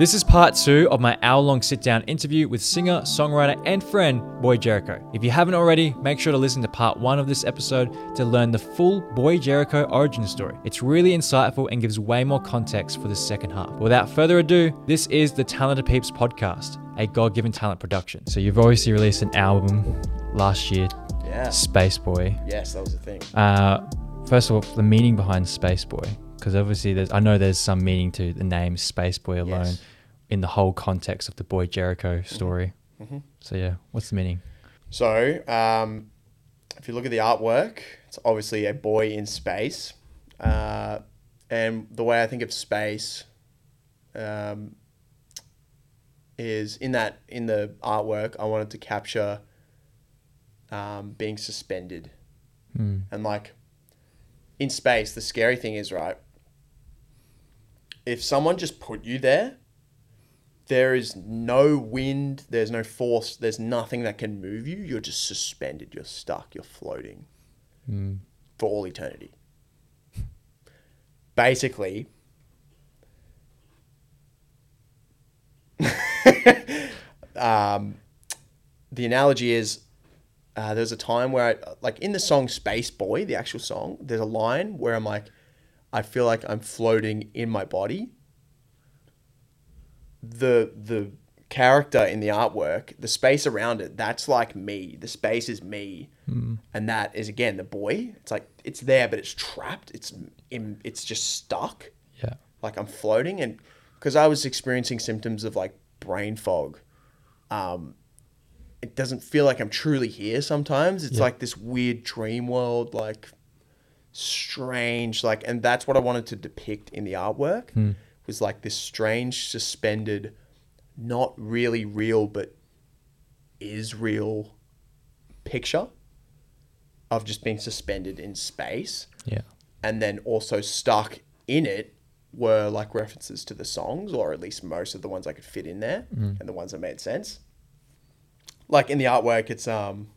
This is part two of my hour long sit down interview with singer, songwriter, and friend Boy Jeriko. If you haven't already, make sure to listen to part one of this episode to learn the full Boy Jeriko origin story. It's really insightful and gives way more context for the second half. Without further ado, this is the Talented Peeps podcast, a God given talent production. So you've obviously released an album last year, Yeah. Space Boy. Yes, that was the thing. Uh, first of all, the meaning behind Space Boy, because obviously there's, I know there's some meaning to the name Space Boy alone Yes. In the whole context of the Boy Jeriko story. Mhm. So yeah, what's the meaning? So, um, if you look at the artwork, it's obviously a boy in space. Uh, and the way I think of space um, is in that in the artwork, I wanted to capture um, being suspended. Hmm. And like in space, the scary thing is, right? If someone just put you there, there is no wind, there's no force, there's nothing that can move you. You're just suspended, you're stuck, you're floating Hmm. for all eternity. Basically, um, the analogy is uh, there's a time where, I, like in the song Space Boy, the actual song, there's a line where I'm like, I feel like I'm floating in my body. The the character in the artwork, the space around it, that's like me. The space is me, and that is again the boy. It's like it's there, but it's trapped. It's in, it's just stuck Yeah. like I'm floating and because I was experiencing symptoms of like brain fog um it doesn't feel like I'm truly here sometimes it's Yeah. like this weird dream world like strange like and that's what I wanted to depict in the artwork Hmm. Was like this strange suspended not really real but is real picture of just being suspended in space Yeah. and then also stuck in it were like references to the songs, or at least most of the ones I could fit in there, and the ones that made sense. Like in the artwork, it's um,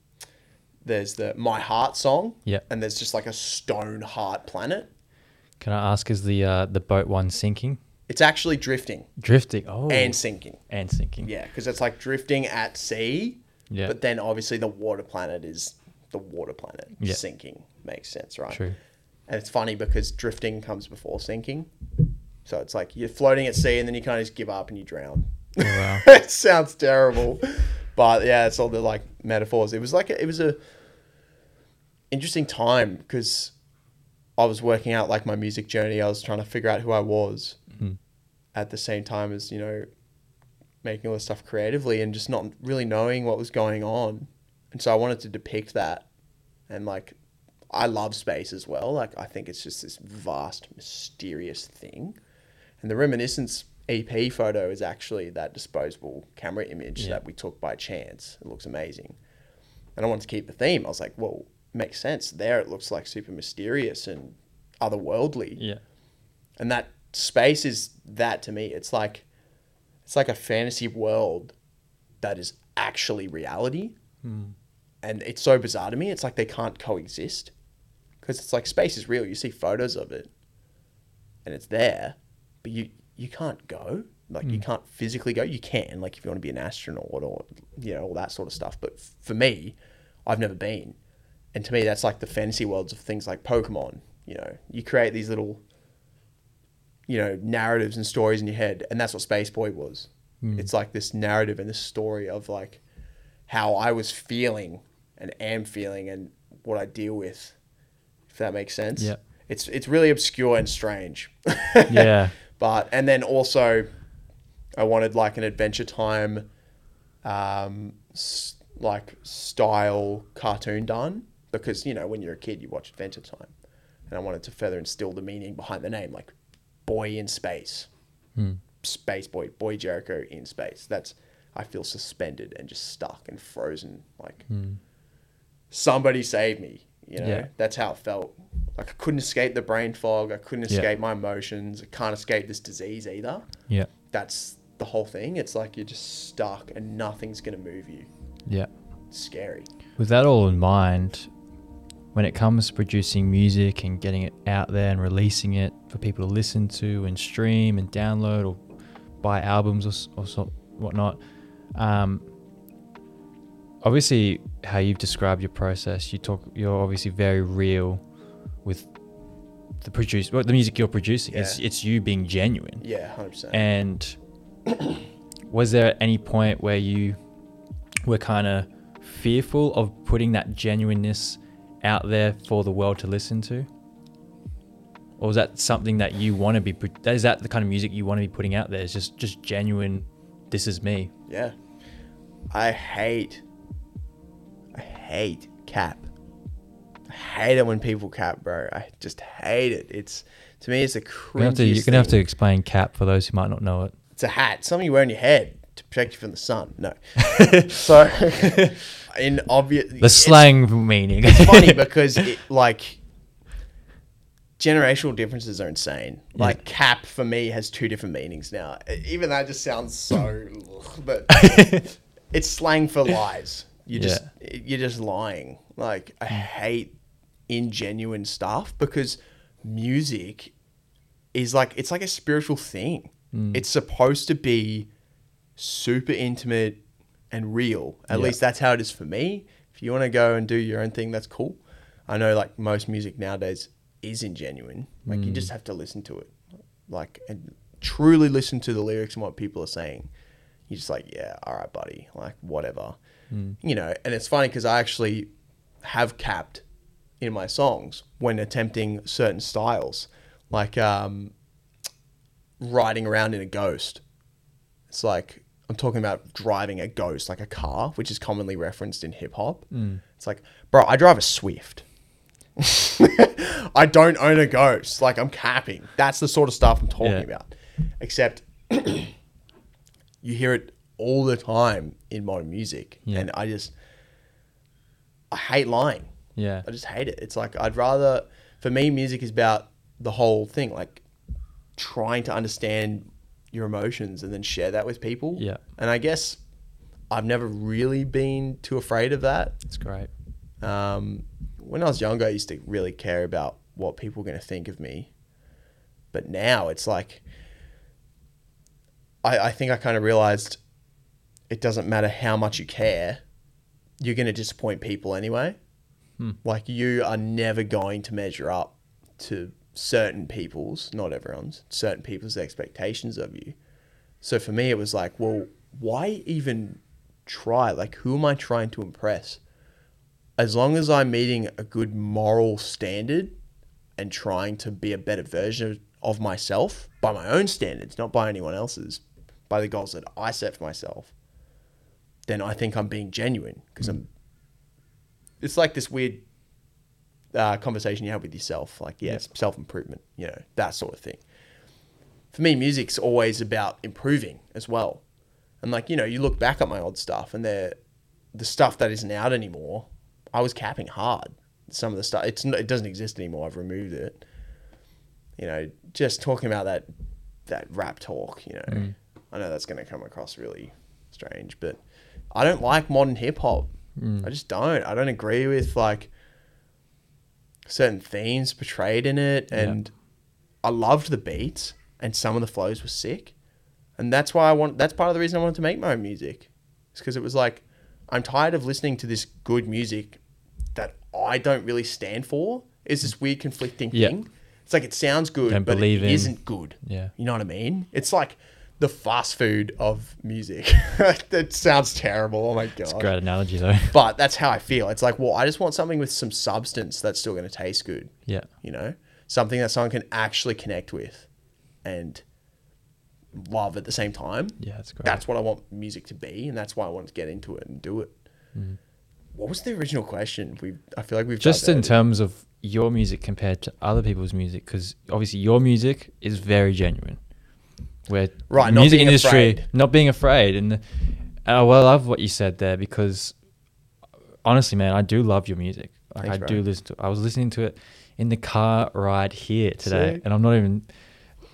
there's the My Heart song, Yeah. and there's just like a stone heart planet. Can I ask, is the uh, the boat one sinking, It's actually drifting drifting? Oh, and sinking. and sinking. Yeah, because it's like drifting at sea, Yeah. but then obviously the water planet is the water planet. Yeah. Sinking makes sense, right? True. And it's funny because drifting comes before sinking. So it's like you're floating at sea and then you kind of just give up and you drown. Oh, wow. it sounds terrible. But yeah, it's all the like metaphors. It was like a, it was a interesting time because I was working out like my music journey. I was trying to figure out who I was. At the same time as, you know, making all this stuff creatively and just not really knowing what was going on. And so I wanted to depict that. And like I love space as well. Like I think it's just this vast, mysterious thing. And the reminiscence EP photo is actually that disposable camera image Yeah. that we took by chance. It looks amazing. And I wanted to keep the theme. I was like, well, makes sense. There it looks like super mysterious and otherworldly. Yeah. And that space is that to me. It's like it's like a fantasy world that is actually reality. Hmm. And it's so bizarre to me. It's like they can't coexist. Because it's like space is real. You see photos of it and it's there, but you you can't go. Like you can't physically go. You can, like if you want to be an astronaut or you know, all that sort of stuff. But f- for me, I've never been. And to me that's like the fantasy worlds of things like Pokemon. You know, you create these little you know, narratives and stories in your head, and that's what Space Boy was. It's like this narrative and this story of like how I was feeling and am feeling and what I deal with. If that makes sense. Yeah. It's it's really obscure and strange. Yeah. but and then also, I wanted like an Adventure Time, um, s- like style cartoon done because you know when you're a kid you watch Adventure Time, and I wanted to further instill the meaning behind the name like boy in space, Hmm. space boy, boy Jeriko in space. That's I feel suspended and just stuck and frozen like Hmm. somebody save me. You know, Yeah. that's how it felt. Like I couldn't escape the brain fog. I couldn't Yeah. escape my emotions. I can't escape this disease either. Yeah. That's the whole thing. It's like you're just stuck and nothing's gonna move you. Yeah. It's scary. With that all in mind, when it comes to producing music and getting it out there and releasing it for people to listen to and stream and download or buy albums or, or so, whatnot. Um, obviously, how you've described your process, you talk. You're obviously very real with the produce, well, the music you're producing. It's Yeah. it's you being genuine. Yeah, hundred percent. And was there any point where you were kind of fearful of putting that genuineness out there for the world to listen to? Or is that something that you want to be? Is that the kind of music you want to be putting out there? It's just just genuine. This is me. Yeah. I hate, I hate cap. I hate it when people cap, bro. I just hate it. It's to me, it's a You're to, cringy. you're gonna have to explain cap for those who might not know it. It's a hat, something you wear on your head to protect you from the sun. No. so, in obvious, The slang meaning. It's funny because it like generational differences are insane. Like cap for me has two different meanings now. Even that just sounds so, but it's slang for lies. You just you're just lying. Like I hate ingenuine stuff because music is like it's like a spiritual thing. Mm. It's supposed to be super intimate and real. At Yeah. least that's how it is for me. If you want to go and do your own thing, that's cool. I know like most music nowadays isn't genuine. Like you just have to listen to it. Like and truly listen to the lyrics and what people are saying. You're just like, yeah, all right, buddy. Like whatever. You know, and it's funny because I actually have capped in my songs when attempting certain styles. Like um riding around in a ghost. It's like I'm talking about driving a ghost, like a car, which is commonly referenced in hip hop. Mm. It's like, bro, I drive a Swift. I don't own a ghost. Like I'm capping. That's the sort of stuff I'm talking Yeah. about. Except you hear it all the time in modern music, Yeah. and I just I hate lying. yeah. I just hate it. It's like I'd rather for me music is about the whole thing, like trying to understand your emotions and then share that with people. Yeah. And I guess I've never really been too afraid of that. It's great. Um, when I was younger, I used to really care about what people were going to think of me. But now it's like, I, I think I kind of realized it doesn't matter how much you care, you're going to disappoint people anyway. Like, you are never going to measure up to certain people's, not everyone's, certain people's expectations of you. So for me, it was like, well, why even try? Like, who am I trying to impress? as long as I'm meeting a good moral standard and trying to be a better version of myself by my own standards, not by anyone else's, by the goals that I set for myself, then I think I'm being genuine because I'm. It's like this weird uh, conversation you have with yourself, like yeah, self improvement, you know, that sort of thing. For me, music's always about improving as well, and like you know, you look back at my old stuff and they're the stuff that isn't out anymore. I was capping hard. Some of the stuff it's it doesn't exist anymore. I've removed it. You know, just talking about that that rap talk. You know, I know that's going to come across really strange, but I don't like modern hip hop. I just don't. I don't agree with like certain themes portrayed in it, and I loved the beats, and some of the flows were sick, and that's why I want. That's part of the reason I wanted to make my own music, it's because it was like I'm tired of listening to this good music that I don't really stand for. It's this weird conflicting Yeah. thing. It's like it sounds good, Don't but believe it in- isn't good. Yeah. You know what I mean? It's like the fast food of music. that sounds terrible. Oh my god. It's a great analogy though. But that's how I feel. It's like, well, I just want something with some substance that's still going to taste good. yeah. You know, something that someone can actually connect with and love at the same time. Yeah, that's great. That's what I want music to be, and that's why I wanted to get into it and do it. Mm-hmm. What was the original question? We, I feel like we've just in terms of your music compared to other people's music because obviously your music is very genuine where Right, not music industry afraid. not being afraid and uh, well i love what you said there because honestly man i do love your music like Thanks, i bro. do listen to i was listening to it in the car ride here today Sick. and i'm not even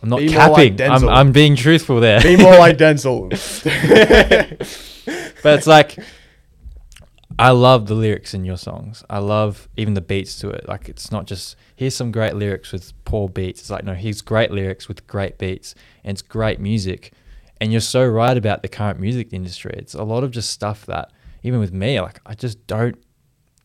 i'm not Be more like capping I'm, I'm being truthful there Be more like Denzel. but it's like I love the lyrics in your songs. I love even the beats to it. Like it's not just here's some great lyrics with poor beats. It's like no, here's great lyrics with great beats and it's great music. And you're so right about the current music industry. It's a lot of just stuff that, even with me, like I just don't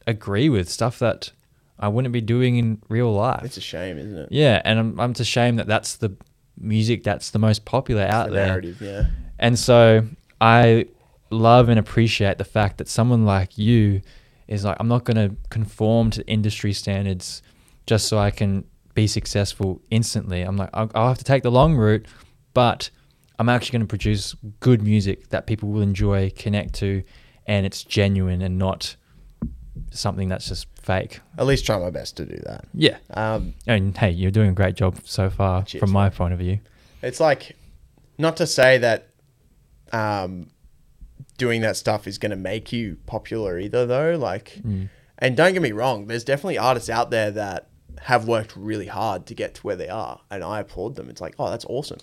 agree with stuff that I wouldn't be doing in real life. It's a shame, isn't it? Yeah, and I'm I'm just ashamed that that's the music that's the most popular out the there. narrative, yeah. And so I love and appreciate the fact that someone like you is like, I'm not going to conform to industry standards just so I can be successful instantly. I'm like, I'll, I'll have to take the long route, but I'm actually going to produce good music that people will enjoy, connect to, and it's genuine and not something that's just fake. At least try my best to do that. Yeah. Um, And hey, you're doing a great job so far Cheers, from my point of view. it's like not to say that um, doing that stuff is going to make you popular either though like and don't get me wrong there's definitely artists out there that have worked really hard to get to where they are and i applaud them. It's like oh that's awesome.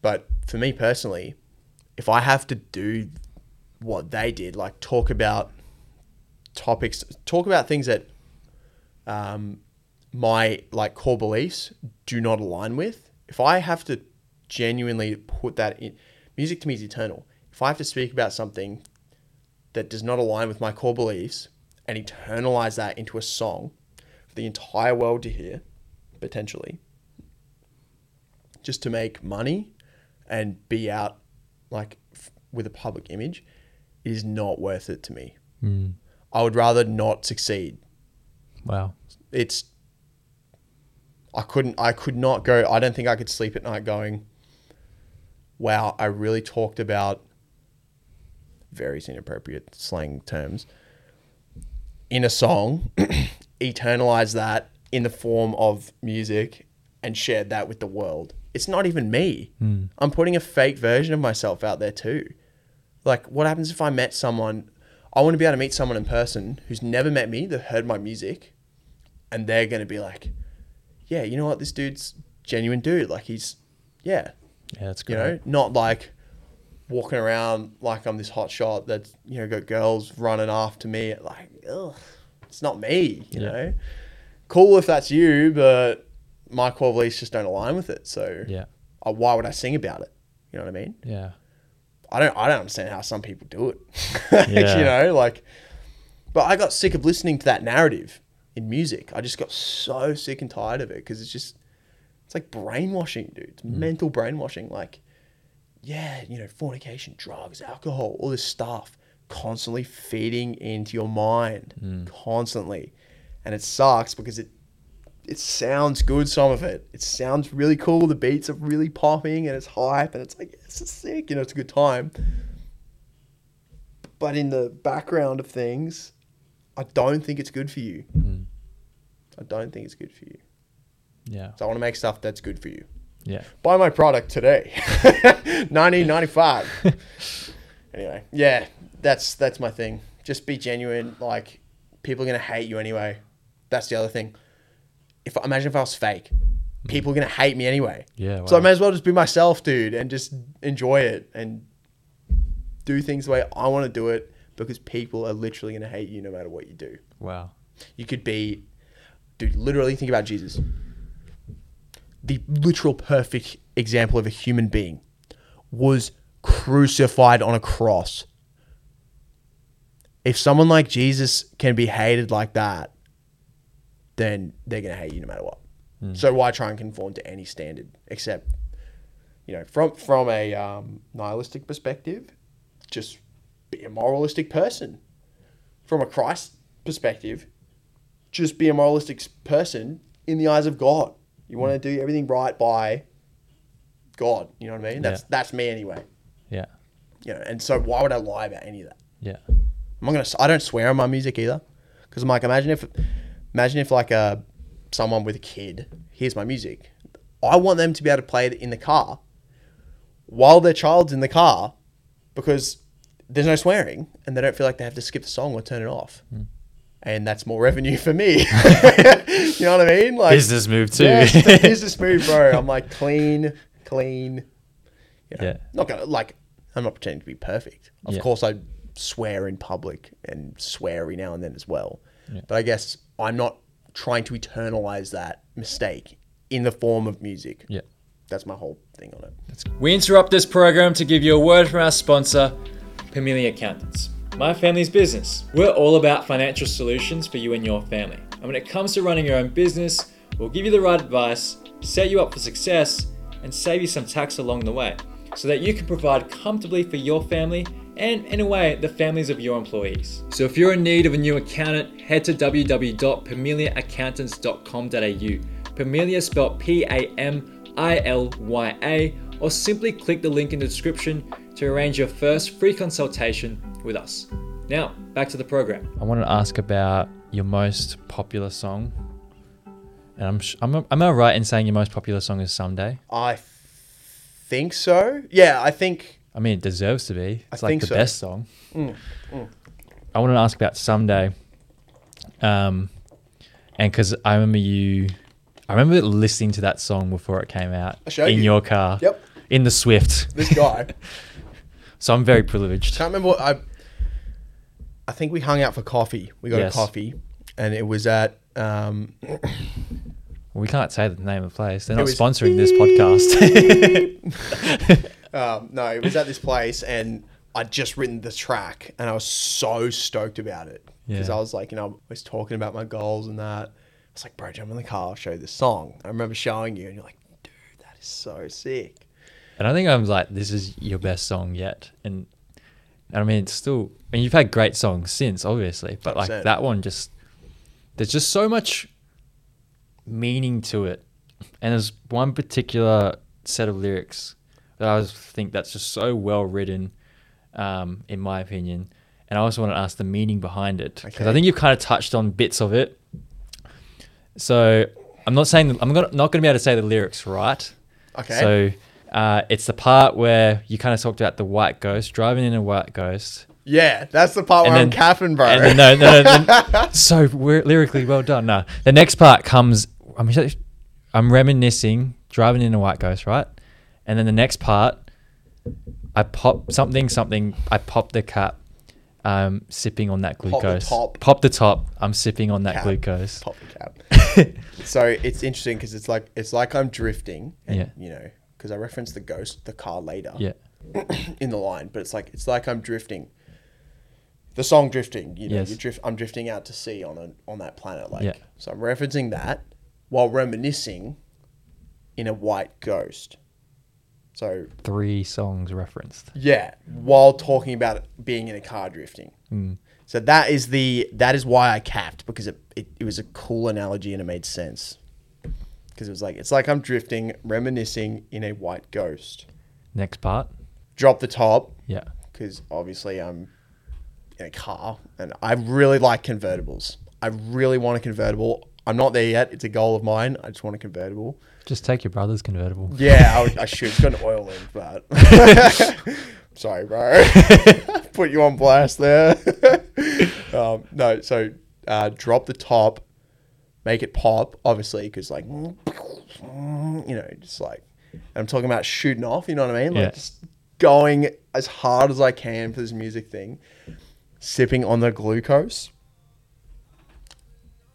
But for me personally if i have to do what they did like talk about topics talk about things that um, my like core beliefs do not align with if i have to genuinely put that in music to me is eternal if i have to speak about something that does not align with my core beliefs and internalize that into a song for the entire world to hear potentially just to make money and be out like f- with a public image is not worth it to me Mm. i would rather not succeed Wow. it's I couldn't I could not go I don't think I could sleep at night going wow I really talked about very inappropriate slang terms. In a song eternalize that in the form of music and shared that with the world. It's not even me. Hmm. I'm putting a fake version of myself out there too. Like what happens if I met someone I want to be able to meet someone in person who's never met me that heard my music and they're going to be like, yeah, you know what, this dude's genuine dude. Like he's, yeah, Yeah, that's good. you know, not like walking around like I'm this hot shot that's you know got girls running after me. Like, ugh, it's not me. You Yeah. know, cool if that's you, but my core beliefs just don't align with it. So Yeah. uh, why would I sing about it? You know what I mean? Yeah. I don't I don't understand how some people do it. Yeah. you know, like but I got sick of listening to that narrative in music. I just got so sick and tired of it because it's just it's like brainwashing, dude. It's mental brainwashing like yeah, you know, fornication, drugs, alcohol, all this stuff constantly feeding into your mind. Constantly. And it sucks because it it sounds good some of it. It sounds really cool. The beats are really popping and it's hype and it's like this is sick you know it's a good time. But in the background of things i don't think it's good for you. Mm. i don't think it's good for you. Yeah. so i want to make stuff that's good for you Yeah. buy my product today. 1995 anyway yeah that's that's my thing. Just be genuine like people are gonna hate you anyway. That's the other thing. If imagine if i was fake. Mm. People are gonna hate me anyway. Yeah. so i may as well just be myself dude and just enjoy it and do things the way i want to do it because people are literally gonna hate you no matter what you do. Wow. you could be, dude, literally think about Jesus. The literal perfect example of a human being was crucified on a cross. If someone like Jesus can be hated like that, then they're going to hate you no matter what. So why try and conform to any standard except, you know, from from a um, nihilistic perspective, just be a moralistic person. From a Christ perspective, just be a moralistic person in the eyes of God. You want to do everything right by God. You know what I mean? That's Yeah. that's me anyway. Yeah. You know, and so why would I lie about any of that? Yeah. I'm not gonna. I don't swear on my music either, because I'm like, imagine if, imagine if like a someone with a kid hears my music, I want them to be able to play it in the car, while their child's in the car, because there's no swearing and they don't feel like they have to skip the song or turn it off, hmm. And that's more revenue for me. you know what I mean? Like Business move too. yeah, business move, bro. I'm like clean, clean. You know, Yeah. Not gonna like. I'm not pretending to be perfect. Of Yeah. course, I swear in public and swear every now and then as well. Yeah. But I guess I'm not trying to eternalize that mistake in the form of music. yeah. that's my whole thing on it. We interrupt this program to give you a word from our sponsor, Pamilya Accountants. My family's business. We're all about financial solutions for you and your family. And when it comes to running your own business, we'll give you the right advice, set you up for success, and save you some tax along the way so that you can provide comfortably for your family and, in a way, the families of your employees. So if you're in need of a new accountant, head to www.pamilyaaccountants.com.au. Pamilya spelled P A M I L Y A, or simply click the link in the description to arrange your first free consultation with us. Now, back to the program. I wanted to ask about your most popular song. And I'm, I'm, am I right in saying your most popular song is Someday? I think so. Yeah, I think. I mean, it deserves to be. It's I like think the so. best song. Mm, I want to ask about Someday. Um, and because I remember you, I remember listening to that song before it came out I in you. your car. Yep. In the Swift. This guy. So I'm very privileged. Can't remember what I. I think we hung out for coffee. We got Yes. a coffee, and it was at. Um, We can't say the name of the place. They're It not was sponsoring this podcast. um, no, it was at this place, and I'd just written the track, and I was so stoked about it because Yeah. I was like, you know, I was talking about my goals and that. I was like, bro, jump in the car, I'll show you this song. I remember showing you, and you're like, dude, that is so sick. And I think I was like, this is your best song yet. And, and I mean, it's still, and you've had great songs since, obviously, but like 100%. that one just, there's just so much meaning to it. And there's one particular set of lyrics that I think that's just so well written, um, in my opinion. And I also want to ask the meaning behind it because I think you've kind of touched on bits of it. So I'm not saying I'm gonna, not going to be able to say the lyrics right. Okay. So uh, it's the part where you kind of talked about the white ghost driving in a white ghost. yeah, that's the part And where I'm then- capping, bro. And then, no, no, no, no, so we're lyrically well done. No, the next part comes. I'm I'm reminiscing driving in a white ghost, right? And then the next part, I pop something, something. I pop the cap, um, sipping on that the glucose. top. Pop the top. I'm sipping on that Cap. glucose. Pop the cap. so it's interesting because it's like it's like I'm drifting, and Yeah. you know, because I referenced the ghost, the car later. Yeah, in the line, but it's like it's like I'm drifting. The song drifting, you know, Yes. you drift. I'm drifting out to sea on a, on that planet, like. Yeah. So I'm referencing that while reminiscing in a white ghost. So three songs referenced. yeah, while talking about being in a car drifting. Mm. So that is the that is why I capped because it, it, it was a cool analogy and it made sense. Because it was like it's like I'm drifting, reminiscing in a white ghost. Next part. Drop the top, Yeah. because obviously I'm in a car and I really like convertibles. I really want a convertible. I'm not there yet. It's a goal of mine. I just want a convertible. Just take your brother's convertible. Yeah, I, would- I should. It's got an oil link, but sorry, bro. Put you on blast there. um, no, so uh, drop the top, make it pop, obviously, because like you know, just like I'm talking about shooting off. You know what I mean? Like Yeah. just going as hard as I can for this music thing. Sipping on the glucose.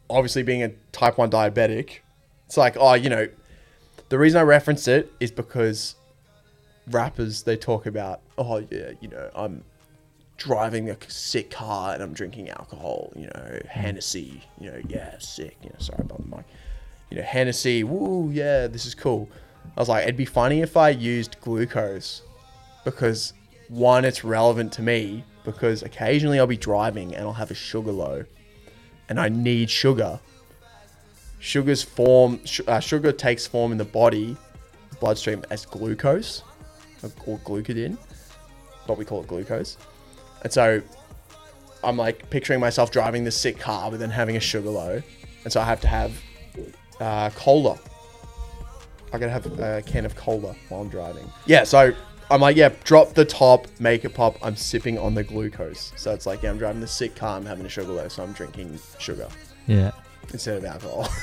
Obviously, being a type one diabetic, it's like oh, you know, the reason I reference it is because rappers they talk about oh yeah you know I'm driving a sick car and I'm drinking alcohol you know Hennessy you know yeah sick you know sorry about the mic. You know Hennessy woo yeah this is cool. I was like it'd be funny if I used glucose because one it's relevant to me because occasionally I'll be driving and I'll have a sugar low and I need sugar. Sugar's form uh, sugar takes form in the body bloodstream as glucose or- Glucodin but we call it glucose and so i'm like picturing myself driving this sick car but then having a sugar low and so i have to have uh, cola i gotta have a can of cola while i'm driving yeah so i'm like yeah drop the top make it pop i'm sipping on the glucose so it's like yeah i'm driving the sick car i'm having a sugar low so i'm drinking sugar Yeah. instead of alcohol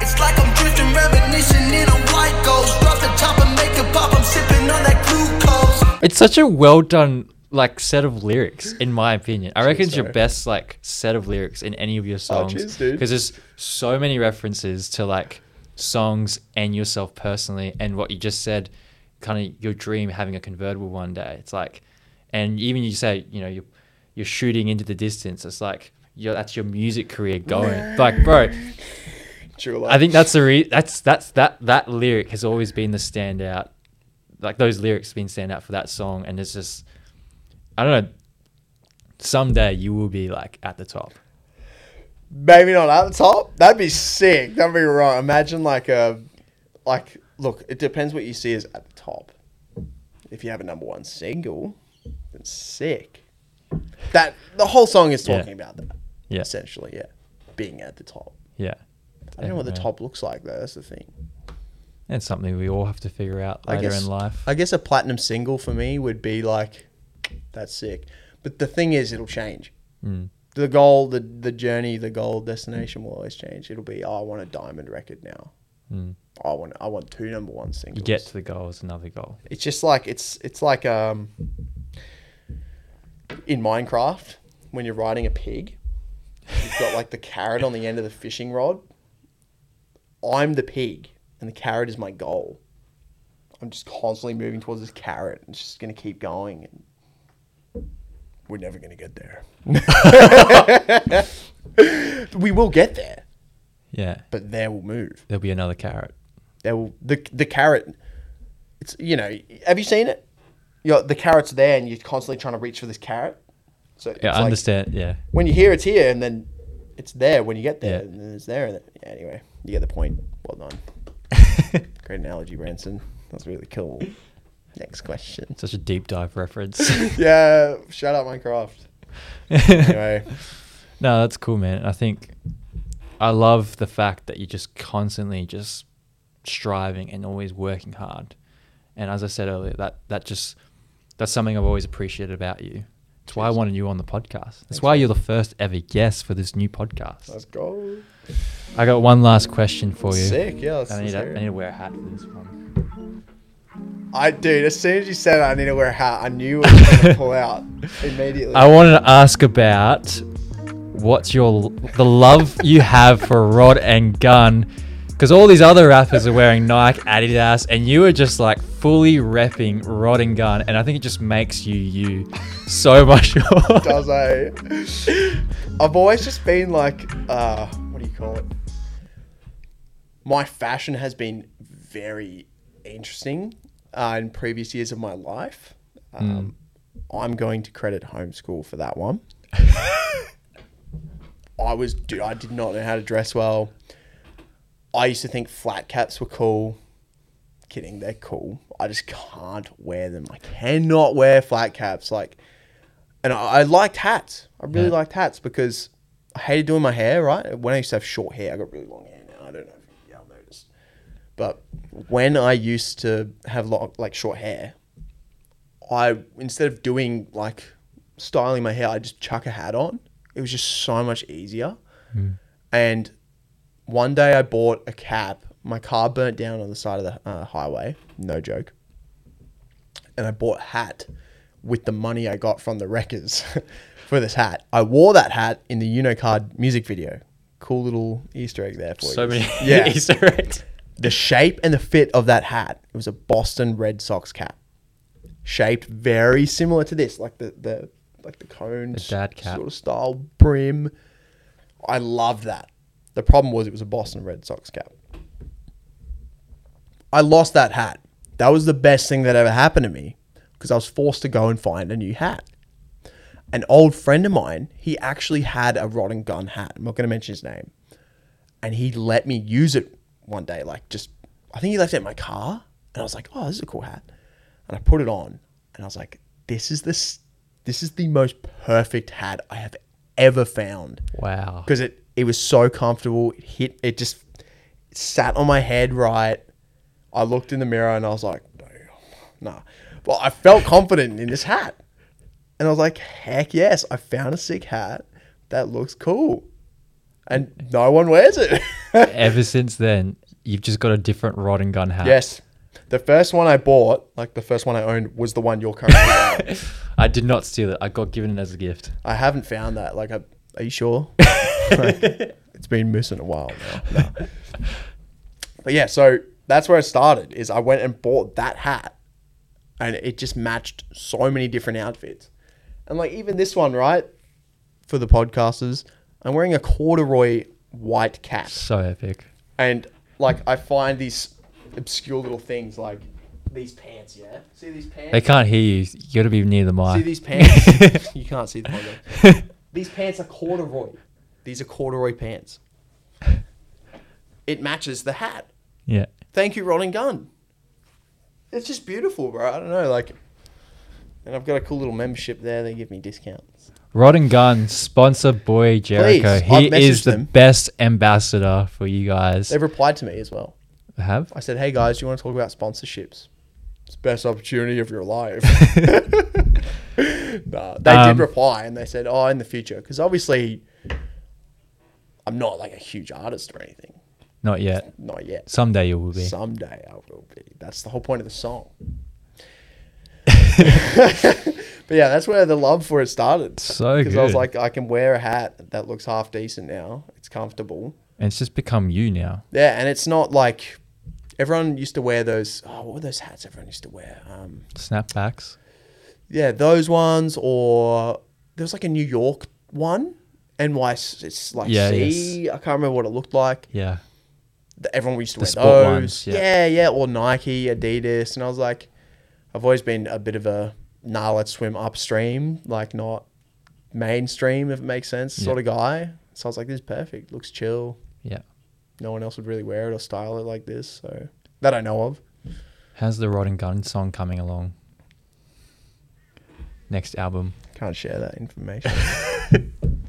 It's like I'm drifting, reminiscing in a white ghost. Drop the top and make it pop. I'm sipping on that glucose. It's such a well done like set of lyrics, in my opinion. I reckon it's your best like set of lyrics in any of your oh, songs. cheers, dude. Because there's so many references to like songs and yourself personally, and what you just said, kind of your dream having a convertible one day. It's like, and even you say, you know, you're you're shooting into the distance. It's like, you that's your music career going. Like, bro, I think that's the re- that's that's that that lyric has always been the standout. Like those lyrics have been standout for that song, and it's just I don't know. Someday you will be like at the top. maybe not at the top. That'd be sick. Don't be wrong. Imagine like a like look, it depends what you see as at the top. If you have a number one single, then sick. That the whole song is Yeah. talking about that. Yeah, Essentially, yeah. Being at the top. yeah. I don't know what the top looks like though, that's the thing. It's something we all have to figure out later guess in life. I guess a platinum single for me would be like that's sick. But the thing is it'll change. Mm. The goal, the the journey, the goal destination will always change. It'll be oh, I want a diamond record now. Mm. I want I want two number one singles. You get to the goal is another goal. It's just like it's it's like um in Minecraft when you're riding a pig, you've got like the carrot on the end of the fishing rod. I'm the pig, and the carrot is my goal. I'm just constantly moving towards this carrot. and It's just gonna keep going, and we're never gonna get there. we will get there, Yeah, but there will move. there'll be another carrot. There will the the carrot. It's you know. Have you seen it? You know, the carrot's there, and you're constantly trying to reach for this carrot. So Yeah, it's I like, understand. Yeah, when you hear it's here, and then it's there when you get there, Yeah. and then it's there. And then, yeah, anyway, you get the point. Well done. Great analogy, Branson. That's really cool. Next question. such a deep dive reference. yeah, shout out Minecraft. Anyway, No, that's cool, man. I think I love the fact that you're just constantly just striving and always working hard. And as I said earlier, that that just that's something I've always appreciated about you. That's why I wanted you on the podcast. That's Thanks, why man. you're the first ever guest for this new podcast. let's go. I got one last question for you. Sick. Yeah. I need, let's to, hear I need to wear a hat for this one. I dude, as soon as you said I need to wear a hat, I knew it was gonna pull out immediately. I wanted to ask about what's your the love you have for rod and gun, because all these other rappers are wearing Nike, Adidas, and you are just like fully repping rod and gun, and I think it just makes you you so much more. does I? I've always just been like, uh, what do you call it? My fashion has been very interesting uh, in previous years of my life. Um, I'm going to credit homeschool for that one. I was, dude, I did not know how to dress well. I used to think flat caps were cool. Kidding, they're cool. I just can't wear them. I cannot wear flat caps. Like, and I, I liked hats. I really Yeah. liked hats because I hated doing my hair. Right when I used to have short hair, I got really long hair now. I don't know if y'all noticed, but when I used to have long, like short hair, I instead of doing like styling my hair, I just chuck a hat on. It was just so much easier. And one day I bought a cap. My car burnt down on the side of the uh, highway. No joke. And I bought a hat with the money I got from the wreckers for this hat. I wore that hat in the Unocard music video. Cool little Easter egg there for you. so many Yeah. Easter eggs. The shape and the fit of that hat. It was a Boston Red Sox cap, shaped very similar to this, like the the like the cone The dad cap. sort of style brim. I loved that. The problem was it was a Boston Red Sox cap. I lost that hat. That was the best thing that ever happened to me because I was forced to go and find a new hat. An old friend of mine, he actually had a rod and gun hat. I'm not going to mention his name and he let me use it one day. Like just, I think he left it in my car, and I was like, "Oh, this is a cool hat," and I put it on, and I was like, "This is this, this is the most perfect hat I have ever found." Wow. because it it was so comfortable. It hit, it just it sat on my head right. I looked in the mirror and I was like, no, nah. Well, I felt confident in this hat, and I was like, "Heck yes, I found a sick hat that looks cool." And no one wears it. Ever since then, you've just got a different rod and gun hat. Yes. The first one I bought, like the first one I owned, was the one you're currently wearing. I did not steal it. I got given it as a gift. I haven't found that. Like, I, are you sure? Like, it's been missing a while now. No. But yeah, so that's where it started. Is I went and bought that hat, and it just matched so many different outfits, and like even this one, right? For the podcasters, I'm wearing a corduroy white cap, So epic. and like I find these obscure little things like these pants. Yeah, see these pants. They can't hear you. You got to be near the mic. See these pants? you can't see the these pants are corduroy. These are corduroy pants. It matches the hat. yeah. Thank you, and Gun. It's just beautiful, bro. I don't know, like, and I've got a cool little membership there. They give me discounts. Rod and Gun sponsor Boy Jeriko. Please, I've he messaged is the them. best ambassador for you guys. They've replied to me as well. I have I said, "Hey guys, do you want to talk about sponsorships? It's the best opportunity of your life." nah, they Um, did reply and they said, "Oh, in the future," because obviously, I'm not like a huge artist or anything. not yet. Not yet. Someday you will be. Someday I will be. That's the whole point of the song. but yeah, that's where the love for it started. So Because I was good. like, I can wear a hat that looks half decent now. It's comfortable. And it's just become you now. Yeah, and it's not like everyone used to wear those. Oh, what were those hats everyone used to wear? Um, Snapbacks. yeah, those ones, or there was like a New York one, NYC. It's like Yeah, C. I can't remember what it looked like. Yeah. the- everyone used to The wear sport those. ones, yeah. yeah. yeah, or Nike, Adidas, and I was like, I've always been a bit of a nah, let's swim upstream, like not mainstream, if it makes sense, sort of guy. So I was like, this is perfect. Looks chill. Yeah. No one else would really wear it or style it like this. So that I know of. How's the Rod and Gun song coming along? Next album. Can't share that information.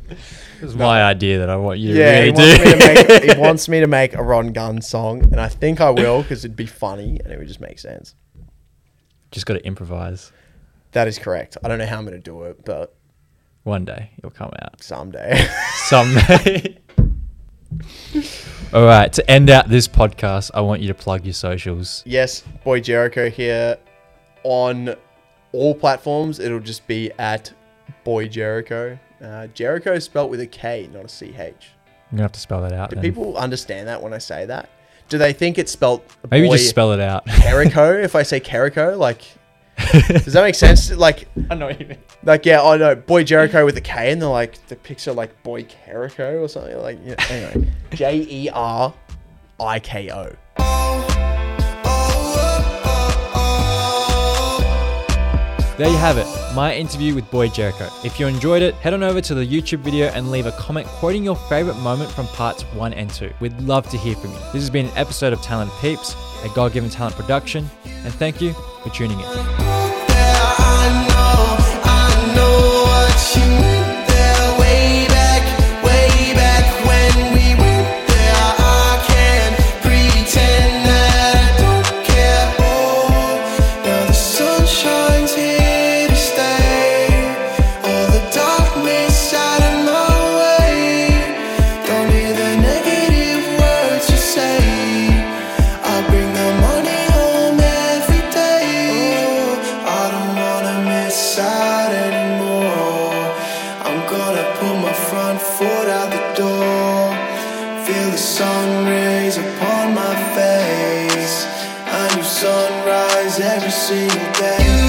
It was my idea that I want you to yeah, really he wants, do. me to make, he wants me to make a Ron Gun song, and I think I will because it'd be funny and it would just make sense. Just got to improvise. That is correct. I don't know how I'm going to do it, but One day it'll come out. someday. Someday. All right. To end out this podcast, I want you to plug your socials. yes, Boy Jeriko here on all platforms. It'll just be at Boy Jeriko. Uh, Jeriko is spelt with a K, not a CH. I'm gonna have to spell that out. Do then. people understand that when I say that? Do they think it's spelt Maybe boy just spell it out. Jericho if I say Jericho? Like, does that make sense? Like, I know what you mean. like yeah, I know Boy Jeriko with a K, and they're like the picture like Boy Jericho or something. Like, yeah, anyway, J E R I K O. There you have it, my interview with Boy Jeriko. If you enjoyed it, head on over to the YouTube video and leave a comment quoting your favorite moment from parts 1 and 2. We'd love to hear from you. This has been an episode of Talent Peeps, a God given talent production, and thank you for tuning in. Feel the sun rays upon my face. A new sunrise every single day.